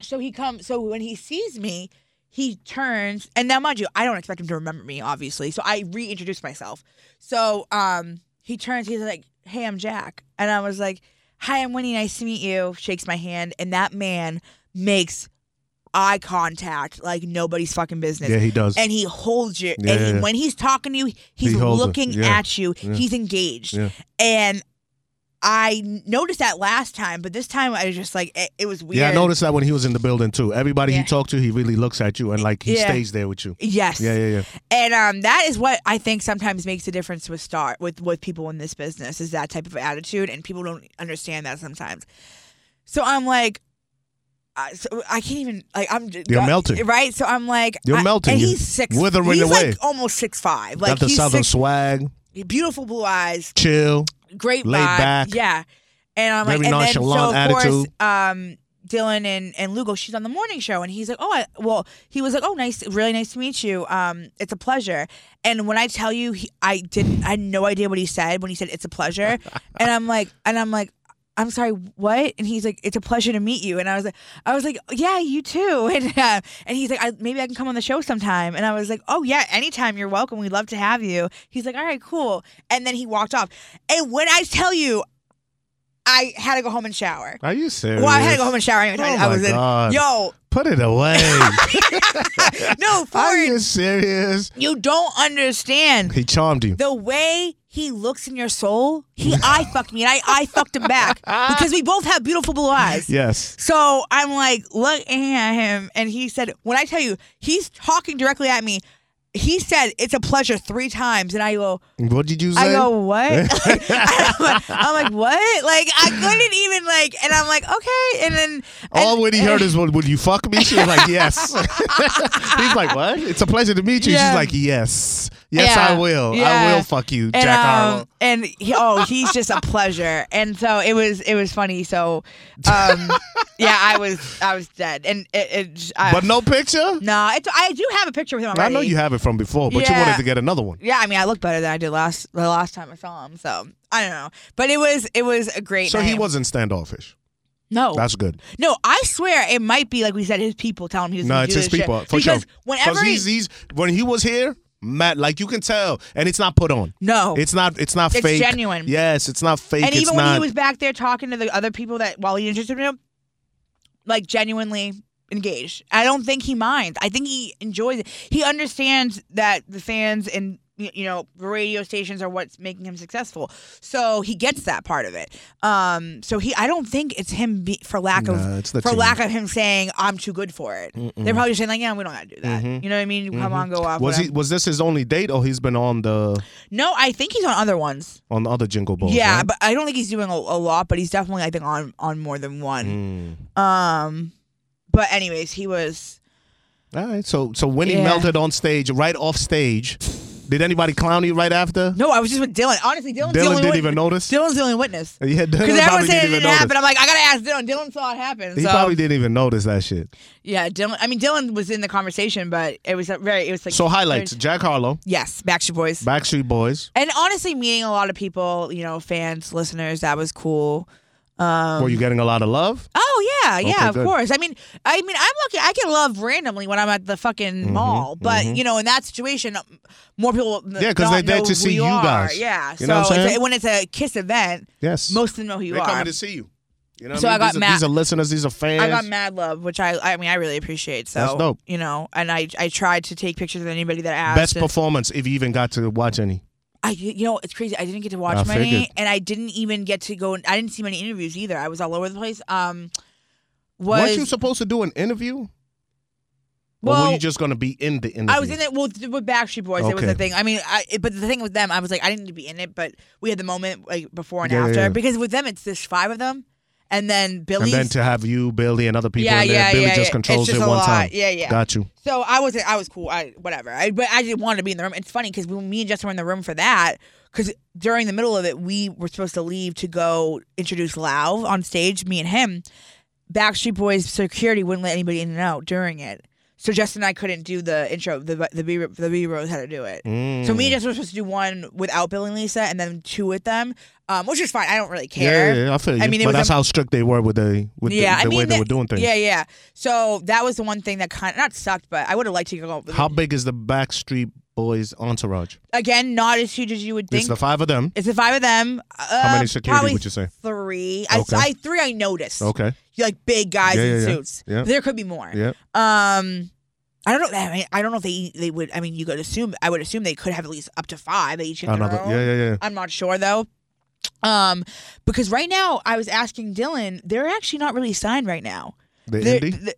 So he comes. So when he sees me, he turns, and now mind you, I don't expect him to remember me, obviously. So I reintroduce myself. So um, he turns. He's like, "Hey, I'm Jack," and I was like, "Hi, I'm Winnie. Nice to meet you." Shakes my hand, and that man makes eye contact like nobody's fucking business. Yeah, he does. And he holds you. Yeah, and he, yeah. when he's talking to you, he's He looking Yeah. at you. Yeah. He's engaged. Yeah. And I noticed that last time, but this time I was just like, it, it was weird. Yeah, I noticed that when he was in the building too. Everybody Yeah. he talked to, he really looks at you and like he Yeah. stays there with you. Yes. Yeah, yeah, yeah. And um, that is what I think sometimes makes a difference with start with with people in this business is that type of attitude, and people don't understand that sometimes. So I'm like, I, so I can't even like I'm You're melting. right? So I'm like, You're I- melting. and he's six, withering he's away. like almost six five, like Got the he's southern six, swag, beautiful blue eyes, chill. Great Laid vibe. back. yeah. And I'm Very like, and then so of course, um, Dylan and and Lugo, she's on the morning show, and he's like, oh, I, well, he was like, oh, nice, really nice to meet you. Um, it's a pleasure. And when I tell you, he, I didn't, I had no idea what he said when he said it's a pleasure, [LAUGHS] and I'm like, and I'm like. I'm sorry, what? And he's like, "It's a pleasure to meet you." And I was like, "I was like, yeah, you too." [LAUGHS] And uh, and he's like, I, "Maybe I can come on the show sometime." And I was like, "Oh yeah, anytime. You're welcome. We'd love to have you." He's like, "All right, cool." And then he walked off. And when I tell you, I had to go home and shower. Are you serious? Well, I had to go home and shower. Anyway, Oh I my was in. God. Yo, Put it away. [LAUGHS] no, [LAUGHS] Are you serious? you don't understand He charmed you. the way he looks in your soul. He [LAUGHS] eye fucked me, and I I fucked him back because we both have beautiful blue eyes. Yes. So I'm like looking at him, and he said, "When I tell you, he's talking directly at me." He said, "It's a pleasure" three times, and I go, What did you say? I go, what? Like, [LAUGHS] [LAUGHS] I'm, like, I'm like, what? Like, I couldn't even like, and I'm like, okay, and then All and, when he heard is, "Would would you fuck me?" She was like, "Yes." [LAUGHS] He's like, "What?" It's a pleasure to meet you. Yeah. She's like, "Yes, yes, Yeah. I will. I will fuck you, and, Jack um, Harlow." and he, oh, he's just a pleasure, and so it was, it was funny. So, um, yeah, I was, I was dead, and it, it I, But no picture. no, it's, I do have a picture with him already. I know you have it from before, but you Yeah. wanted to get another one. Yeah, I mean, I look better than I did last the last time I saw him. So I don't know, but it was, it was a great. So he night. wasn't standoffish. no, That's good. no. I swear it might be like we said, his people telling him he was. No, gonna it's do his this shit. people for because sure. whenever he- he's, he's when he was here, Matt, like you can tell, and it's not put on. no, It's not. It's not It's fake. genuine. Yes, it's not fake. and it's even when not. he was back there talking to the other people that while he interested in him, like genuinely engaged. I don't think he minds. I think he enjoys it. He understands that the fans and you know radio stations are what's making him successful. So he gets that part of it. Um, so he, I don't think it's him be, for lack of for team. lack of him saying I'm too good for it. They're probably saying like, yeah, we don't got to do that. You know what I mean? Come on, go off. Mm-hmm. was he? Was this his only date, or he's been on the No, I think he's on other ones. on the other Jingle Balls? Yeah, right? but I don't think he's doing a, a lot. But he's definitely, I think, on on more than one. Mm. Um, but anyways, he was. All right. So so when he Yeah. melted on stage, right off stage, did anybody clown you right after? No, I was just with Dylan. Honestly, Dylan's the Dylan only didn't wit- even notice. Dylan's the only witness. Yeah, Dylan Because probably everyone said it didn't even didn't notice. happen. I'm like, I gotta ask Dylan. Dylan saw it happen. He so probably didn't even notice that shit. yeah, Dylan. I mean, Dylan was in the conversation, but it was a very. It was like So highlights: Jack Harlow, Yes, Backstreet Boys. Backstreet Boys. and honestly, meeting a lot of people, you know, fans, listeners, that was cool. Um, Were you getting a lot of love? Oh yeah, yeah, Okay, of good. course. I mean, I mean, I'm lucky. I get love randomly when I'm at the fucking Mm-hmm, mall, but you know, in that situation, um, more people. yeah, because they're there to see you are. guys. Yeah, You so know what I'm it's a- when it's a Kiss event, Yes. most of them know who you They're are. coming to see you. You know So I, mean? got these, are, mad- these are listeners. These are fans. I got mad love, which I, I mean, I really appreciate. So That's dope. You know, and I, I tried to take pictures of anybody that asked. Best and- performance, if you even got to watch any. I, you know, it's crazy. I didn't get to watch I many, figured. and I didn't even get to go. I didn't see many interviews either. I was all over the place. Um, was Weren't you supposed to do an interview? or Well, were you just going to be in the interview? I was in it well with Backstreet Boys. It was Okay. the thing. I mean, I, but the thing with them, I was like, I didn't need to be in it, but we had the moment like before and Yeah, after yeah. because with them it's just five of them, and then Billy. And then to have you, Billy, and other people Yeah, in there, yeah, Billy yeah, just yeah. controls just it one lot. time. Yeah, yeah. Got you. so I was I was cool. I whatever. I but I just wanted to be in the room. It's funny because me and Justin were in the room for that, because during the middle of it, we were supposed to leave to go introduce Lau on stage. Me and him. Backstreet Boys security wouldn't let anybody in and out during it. So Justin and I couldn't do the intro. The the B the B Rose had to do it. So me and Justin were supposed to do one without Bill and Lisa, and then two with them, um, which is fine. I don't really care. Yeah, yeah, I feel you. I mean, but that's a- how strict they were with the with yeah, the, I mean way they were doing things. Yeah, yeah. So that was the one thing that kind of not sucked, but I would have liked to go. How big is the Backstreet Boys entourage? Again, not as huge as you would think. It's the five of them. It's the five of them. Uh, many security probably would you say? Three. I, Okay. I three. I noticed. Okay. You Like big guys Yeah, in yeah, yeah. suits. Yeah. There could be more. Yeah. Um, I don't know. I mean, I don't know if they they would. I mean, you could assume. I would assume they could have at least up to five. They each have Another. their own. Yeah, yeah, yeah. I'm not sure though. Um, because right now I was asking Dylan, they're actually not really signed right now. The They're- indie. th-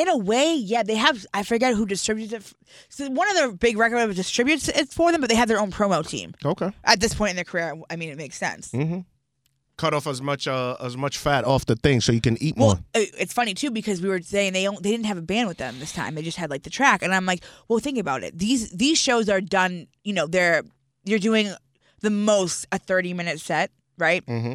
in a way, yeah, they have. I forget who distributes it. So one of the big record distributes it for them, but they have their own promo team. Okay. At this point in their career, I mean, it makes sense. Mm-hmm. Cut off as much uh, as much fat off the thing so you can eat more. Well, it- it's funny too because we were saying they don't, they didn't have a band with them this time. They just had like the track, and I'm like, well, think about it. These these shows are done. You know, they're you're doing the most a 30 minute set, right? Mm-hmm.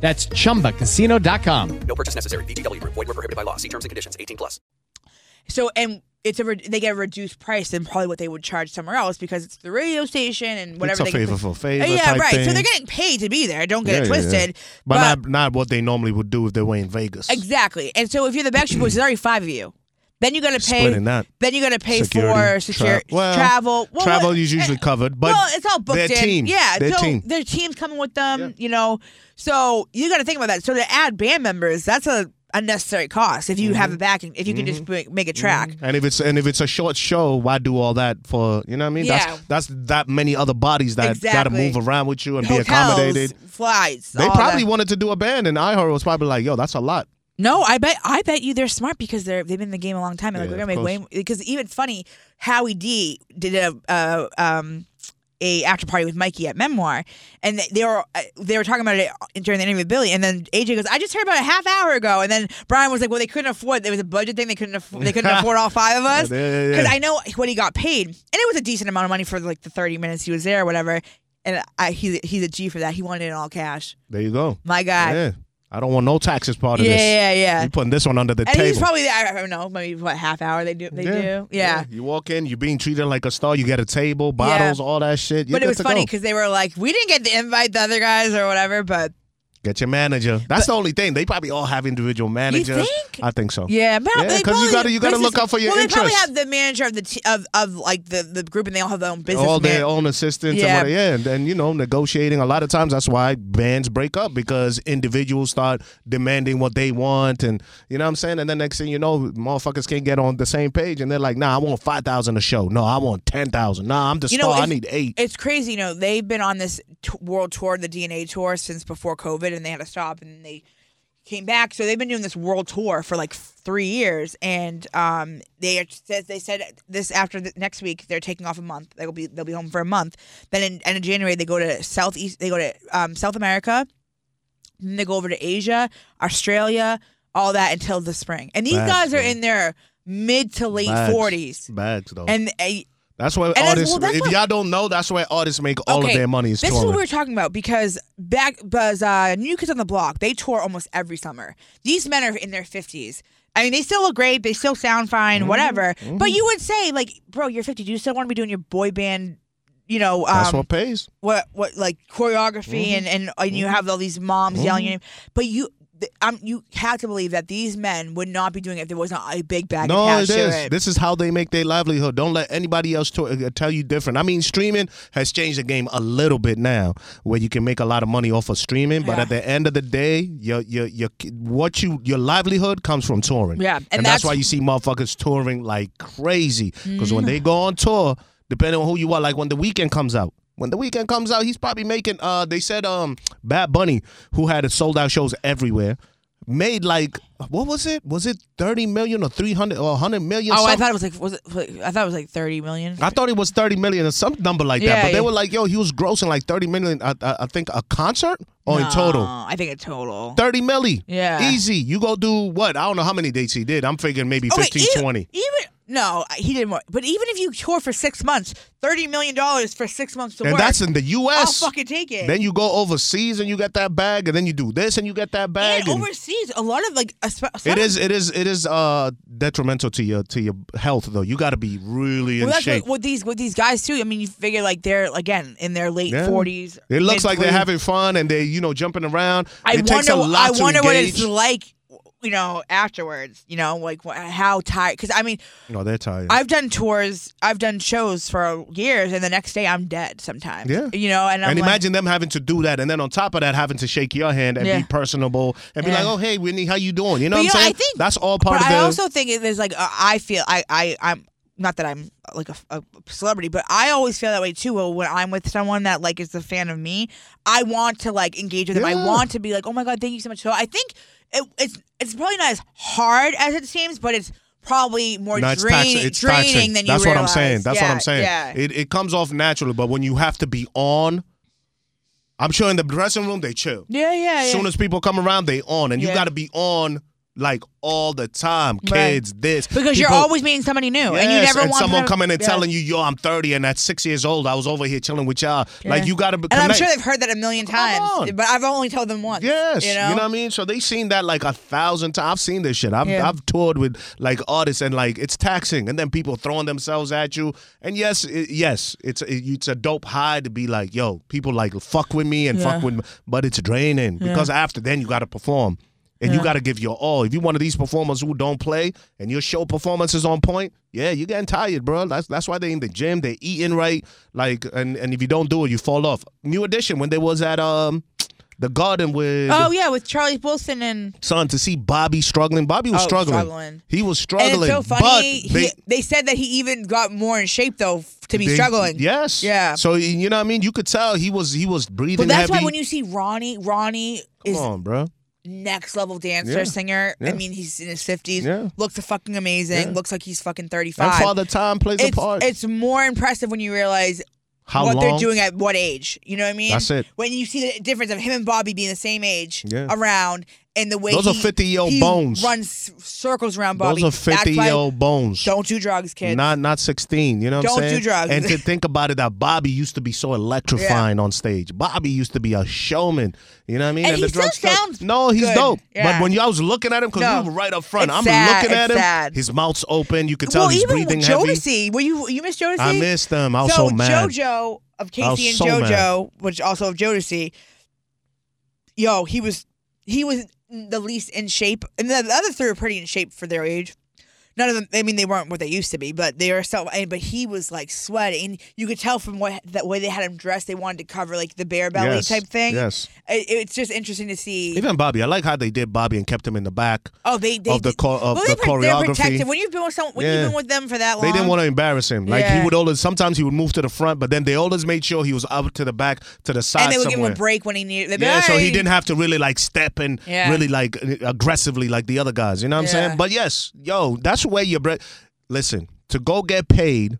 That's chumbacasino.com. No purchase necessary. VGW Group. Void were prohibited by law. See terms and conditions. 18 plus. So and it's a re- they get a reduced price than probably what they would charge somewhere else because it's the radio station and whatever. It's a they favor for favor Uh, yeah, type right. So they're getting paid to be there. Don't get Yeah, it yeah, yeah. twisted. But, not not what they normally would do if they were in Vegas. exactly. And so if you're the Backstreet Boys, there's already five of you. Then you got to pay. Splitting that. Then you got to pay Security, for secure tra- well, travel. Well, travel what- is usually eh, covered, but well, it's all booked their in. team, Yeah, their so team. their team's coming with them. Yeah. You know, so you got to think about that. So to add band members, that's a unnecessary cost. If you have a Mm-hmm. backing, if you can just make, make a track. And if it's and if it's a short show, why do all that for? You know what I mean? Yeah. That's that's that many other bodies that got to move around with you and be accommodated. flights. They probably that. wanted to do a band, and iHeart was probably like, "Yo, that's a lot." No, I bet I bet you they're smart because they're they've been in the game a long time. And like Yeah, we're gonna make way because even funny, Howie D did a uh, um a after party with Mikey at Memoire, and they, they were uh, they were talking about it during the interview with Billy, and then AJ goes, "I just heard about it a half hour ago," and then Brian was like, "Well, they couldn't afford. There was a budget thing. They couldn't afford. They couldn't [LAUGHS] afford all five of us Yeah, yeah, yeah. because I know what he got paid, and it was a decent amount of money for like the thirty minutes he was there or whatever." And I, he's he's a G for that. He wanted it in all cash. There you go. My guy. Yeah, I don't want no taxes part of Yeah, this. yeah, yeah. Yeah. You putting this one under the And table. he's probably there. I don't know, maybe what half hour they do. They do, yeah. You walk in, you're being treated like a star. You get a table, bottles, all that shit. You're But it was funny because they were like, we didn't get the invite, the other guys or whatever. But Get your manager. That's the only thing. They probably all have individual managers. think? I think so. yeah, but Yeah, you probably- gotta- you gotta look out for your well, they probably have the manager of the t- of of like the the group, and they all have their own business. all their own assistants Yeah. and what, yeah, and then you know negotiating. A lot of times that's why bands break up because individuals start demanding what they want, and you know what I'm saying. And then next thing you know, motherfuckers can't get on the same page, and they're like, "Nah, I want five thousand a show. No, I want ten thousand. Nah, I'm the You know. I need eight. It's crazy, you know. They've been on this t- world tour, the DNA tour, since before COVID, and they had to stop, and they came back. So they've been doing this world tour for like three years, and um, they said they said this after the, next week they're taking off a month. They'll be they'll be home for a month. Then in end of January they go to southeast. They go to um, South America. Then they go over to Asia, Australia, all that until the spring. And these Bags, guys are bro. in their mid to late forties, Bags though. and. Uh, that's why that's- artists. well, that's if what- y'all don't know, that's why artists make all of their money is this is what we were talking about because back, because uh, New Kids on the Block, they tour almost every summer. These men are in their fifties. I mean, they still look great. They still sound fine, Mm-hmm. whatever. But you would say, like, bro, you're 50. Do you still want to be doing your boy band? You know, um, that's what pays. what what like choreography Mm-hmm. and, and and you have all these moms yelling your name. But you. Th- Um, you have to believe that these men would not be doing it if there wasn't a big bag No, attached it to is. This is how they make their livelihood. Don't let anybody else to, uh, tell you different. I mean, streaming has changed the game a little bit now, where you can make a lot of money off of streaming. But Yeah. at the end of the day, your your your what you your livelihood comes from touring. Yeah, and, and that's, that's- why you see motherfuckers touring like crazy. Because Mm. when they go on tour, depending on who you are, like when the Weeknd comes out. When the Weeknd comes out, he's probably making. Uh, they said um, Bad Bunny, who had sold out shows everywhere, made like what was it? Was it thirty million or three hundred or hundred million? Oh, I thought it was like was it? like- I thought it was like 30 million. I thought it was 30 million or some number like that. Yeah, But they were like, yo, he was grossing like 30 million, I, I, I think, a concert or in total? I think in total. 30 milli. Yeah. Easy. You go do what? I don't know how many dates he did. I'm figuring maybe Okay, 15, even, 20. Even No, he did more. But even if you tour for six months, thirty million dollars for six months to and work, that's in the U.S. I'll fucking take it. Then you go overseas and you get that bag, and then you do this and you get that bag. and and- overseas, a lot of like a spe- some It is. It is. It is uh, detrimental to your to your health, though. You got to be really in Well, that's shape. what, with these with these guys too. I mean, you figure like they're again in their late Yeah. forties. It looks like they're having fun and they, you know, jumping around. I it takes wonder. a lot I wonder what it's like. You know, afterwards. You know, like wh- how tired. Because I mean, No, they're tired. I've done tours. I've done shows for years, and the next day I'm dead. Sometimes. Yeah. You know, and I'm and like, imagine them having to do that, and then on top of that, having to shake your hand and Yeah. be personable and be Yeah. like, "Oh, hey, Whitney, how you doing?" You know But, what I'm know, saying? I think- that's all part of the. I also think it- there's like uh, I feel I I I'm not that I'm like a, a celebrity, but I always feel that way too. Well, when I'm with someone that like is a fan of me, I want to like engage with them. I want to be like, oh my god, thank you so much. So I think it, it's it's probably not as hard as it seems, but it's probably more no, it's taxing. It's draining taxing. than you That's what I'm saying. That's what I'm saying. Yeah. It it comes off naturally, but when you have to be on, I'm sure in the dressing room they chill. yeah, yeah, As yeah. soon as people come around, they on, and you got to be on like all the time. Right. Kids, this because you're always meeting somebody new, and you Yes, never want someone coming and yeah. telling you, "Yo, I'm 30 and at six years old, I was over here chilling with y'all." Like you got to And I'm sure they've heard that a million times, but I've only told them once. Yes, you know, what I mean. So they've seen that like a thousand times. I've seen this shit. I've Yeah. I've toured with like artists and like it's taxing, and then people throwing themselves at you. And yes, it, yes, it's it, it's a dope high to be like, yo, people like fuck with me and fuck with me, but it's draining because after then you got to perform. And you got to give your all. If you're one of these performers who don't play and your show performance is on point, yeah, you're getting tired, bro. That's that's why they in the gym. They're eating right, like, and, and if you don't do it, you fall off. New edition when they was at um the Garden with Oh yeah, with Charlie Wilson and son to see Bobby struggling. Bobby was Oh, struggling. struggling. He was struggling. it's so funny. But he- they, they, said that he even got more in shape though to be they- struggling. Yes. Yeah. So you know what I mean? You could tell he was he was breathing But that's heavy. why when you see Ronnie, Ronnie Come on, bro. Next level dancer, Yeah. singer. I Yeah. mean, he's in his fifties. Yeah. Looks fucking amazing. Yeah. Looks like he's fucking thirty And five. Father Time plays It's, a part. it's more impressive when you realize How what long? they're doing at what age. You know what I mean? That's it. When you see the difference of him and Bobby being the same age Yeah. around and the way Those are he- 50-year-old bones. runs circles around Bobby. Those are 50 why- year old bones. Don't do drugs, kids. Not not 16, you know what Don't I'm do saying? drugs. And to [LAUGHS] think about it, that Bobby used to be so electrifying on stage. Bobby used to be a showman. You know what I mean? And he the still sounds No, he's good. dope. Yeah. But when you, I was looking at him, because No. we were right up front, It's I'm sad. looking at It's him. sad. His mouth's open. You could tell well, he's even breathing with heavy. Jodeci, were you you missed Jodeci? I missed them. I was so so, mad. JoJo of K-Ci and so JoJo, which also of Jodeci, yo, he was he was the least in shape, and the, the other three were pretty in shape for their age. None of them. I mean, they weren't what they used to be, but they were so. and- But he was like sweating. You could tell from what that way they had him dressed. They wanted to cover like the bare belly Yes, type thing. yes. It- it's just interesting to see. Even Bobby, I like how they did Bobby and kept him in the back. oh, they, they of the cho- of well, the choreography. When you've been with someone, when Yeah. you've been with them for that long, They didn't want to embarrass him. Like Yeah. he would always sometimes he would move to the front, but then they always made sure he was up to the back to the side and they would give him a break when he needed. Yeah, so he didn't have to really like step and Yeah. really like aggressively like the other guys. You know what I'm saying? But yes, yo, that's where your bread. Listen, to go get paid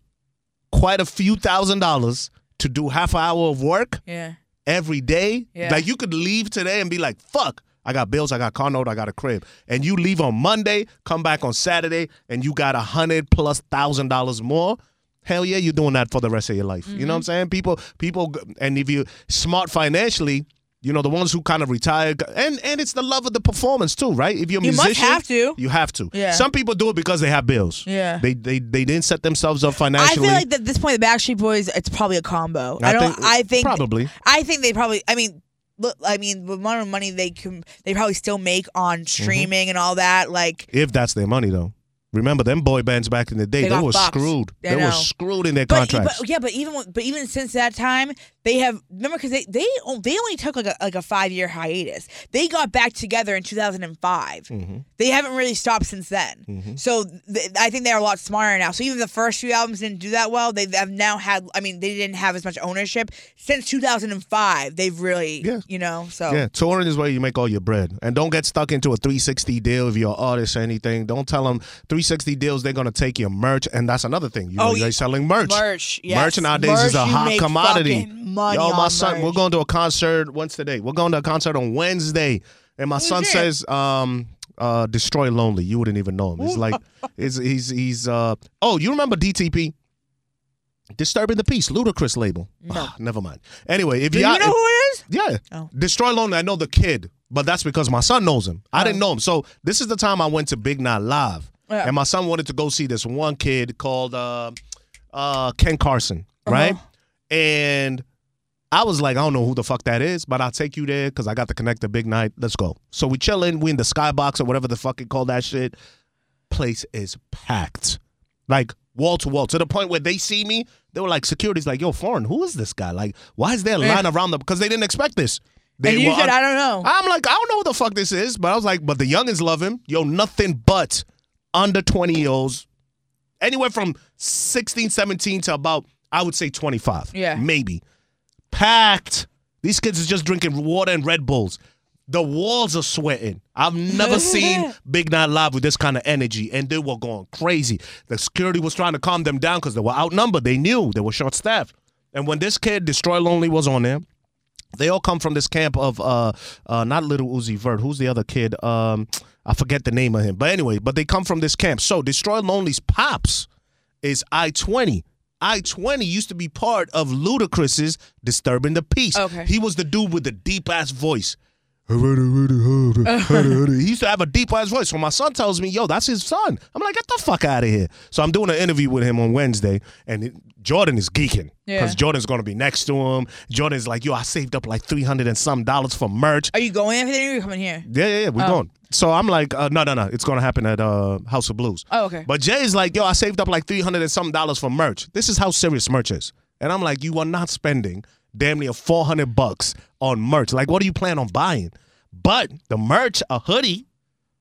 quite a few thousand dollars to do half an hour of work Yeah. every day. Yeah. Like you could leave today and be like, fuck. I got bills, I got car note, I got a crib. And you leave on Monday, come back on Saturday, and you got a hundred plus thousand dollars more. Hell yeah, you're doing that for the rest of your life. You know what I'm Mm-hmm. saying? People, people, and if you're smart financially, you know the ones who kind of retired, and and it's the love of the performance too, right? If you're a You must musician, have to. You have to. Yeah. Some people do it because they have bills. Yeah. They they they didn't set themselves up financially. I feel like at this point, the Backstreet Boys, it's probably a combo. I, I don't. think- I think probably. I think they probably. I mean, look. I mean, the amount of money they can, they probably still make on Mm-hmm. streaming and all that. Like, if that's their money though. Remember them boy bands back in the day? They They, were screwed. I They were screwed in their but, contracts. but yeah, but even but even since that time, they have remember because they they they only took like a like a five year hiatus. They got back together in two thousand and five. Mm-hmm. They haven't really stopped since then. So th- I think they're a lot smarter now. So even the first few albums didn't do that well. They have now had. I mean, they didn't have as much ownership since two thousand and five. They've really, Yeah. you know. So yeah, touring is where you make all your bread, and don't get stuck into a 360 deal if you're an artist or anything. Don't tell them 360 deals they're gonna take your merch, and that's another thing. You, oh, you're yeah. selling merch. Merch, yes. Merch nowadays is a Merch, hot commodity. money Yo, my on son, merch. we're going to a concert. When's today? We're going to a concert on Wednesday, and my son it? says, um, uh, Destroy Lonely. You wouldn't even know him. He's like [LAUGHS] it's, he's he's uh oh you remember DTP? Disturbing the Peace, Ludacris label. Ah, never mind. Anyway, if Do you you know who it is? yeah. Oh. Destroy Lonely, I know the kid, but that's because my son knows him. I didn't know him. So this is the time I went to Big Night Live. Yeah. And my son wanted to go see this one kid called uh, uh, Ken Carson, right? And I was like, I don't know who the fuck that is, but I'll take you there because I got to connect to Big Night. Let's go. So we chilling. We in the skybox or whatever the fuck you call that shit. Place is packed. Like wall to wall. To the point where they see me, they were like, security's like, yo, foreign, who is this guy? Like, why is there a line around them? Because they didn't expect this. They and you were said, I don't know. I'm like, I don't know who the fuck this is, but I was like, but the youngins love him. Yo, nothing but under 20 year olds, anywhere from 16, 17 to about, I would say 25. Yeah. Maybe. Packed. These kids are just drinking water and Red Bulls. The walls are sweating. I've never [LAUGHS] seen Big Night Live with this kind of energy, and they were going crazy. The security was trying to calm them down because they were outnumbered. They knew they were short staffed. And when this kid, Destroy Lonely, was on there, they all come from this camp of uh uh not Lil Uzi Vert. Who's the other kid? Um I forget the name of him. But anyway, but they come from this camp. So Destroy Lonely's pops is I twenty. I twenty used to be part of Ludacris's Disturbing the Peace. Okay. He was the dude with the deep ass voice. He used to have a deep ass voice. So my son tells me, yo, that's his son. I'm like, get the fuck out of here. So I'm doing an interview with him on Wednesday, and it- Jordan is geeking because Yeah. Jordan's gonna be next to him. Jordan's like, yo, I saved up like three hundred and some dollars for merch. Are you going after the interview coming here? Yeah, yeah, yeah, we're Oh. going. So I'm like, uh, no, no, no, it's gonna happen at uh, House of Blues. Oh, okay. But Jay's like, yo, I saved up like three hundred and some dollars for merch. This is how serious merch is. And I'm like, you are not spending damn near four hundred bucks on merch. Like, what do you plan on buying? But the merch, a hoodie,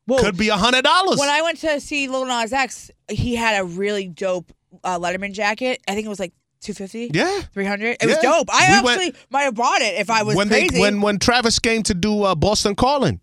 Whoa. could be a hundred dollars. When I went to see Lil Nas X, he had a really dope uh, Letterman jacket. I think it was like 250 Yeah. 300 it was dope i We went- actually might have bought it if i was when crazy they when when Travis came to do uh, Boston Calling,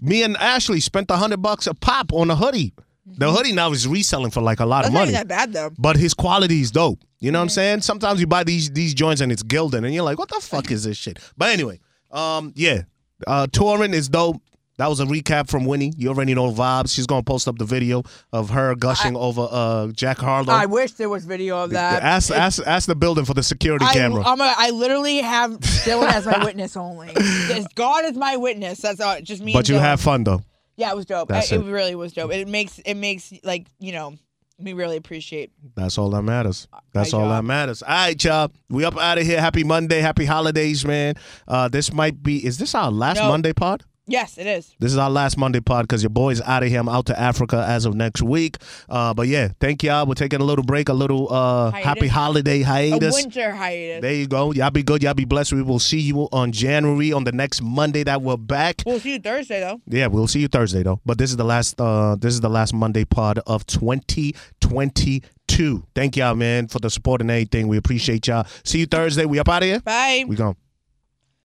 me and Ashley spent a hundred bucks a pop on a hoodie. The hoodie now is reselling for like a lot that's of money. even that bad though but his quality is dope. You know what I'm saying? Sometimes you buy these these joints and it's gilded, and you're like, what the fuck is this shit? But anyway, um, yeah, uh, touring is dope. That was a recap from Winnie. You already know vibes. She's gonna post up the video of her gushing over uh Jack Harlow. i wish there was video of that ask ask ask the building for the security I, camera. I'm a, I literally have Dylan as my witness only. [LAUGHS] God is my witness. That's all. Just me. but you Dylan. have fun though. Yeah, it was dope. That's I- it. it. really was dope. It makes it makes like you know me really appreciate. That's all that matters. That's all that matters. All right, y'all. We up out of here. Happy Monday. Happy holidays, man. Uh, this might be. Is this our last No. Monday pod? Yes, it is. This is our last Monday pod because your boy's out of here. I'm out to Africa as of next week. Uh, but yeah, thank y'all. We're taking a little break, a little uh, happy holiday hiatus. A winter hiatus. There you go. Y'all be good. Y'all be blessed. We will see you on January on the next Monday that we're back. we'll see you Thursday though. Yeah, we'll see you Thursday though. But this is the last. Uh, this is the last Monday pod of 2022. Thank y'all, man, for the support and everything. We appreciate y'all. See you Thursday. We up out of here. Bye. We gone.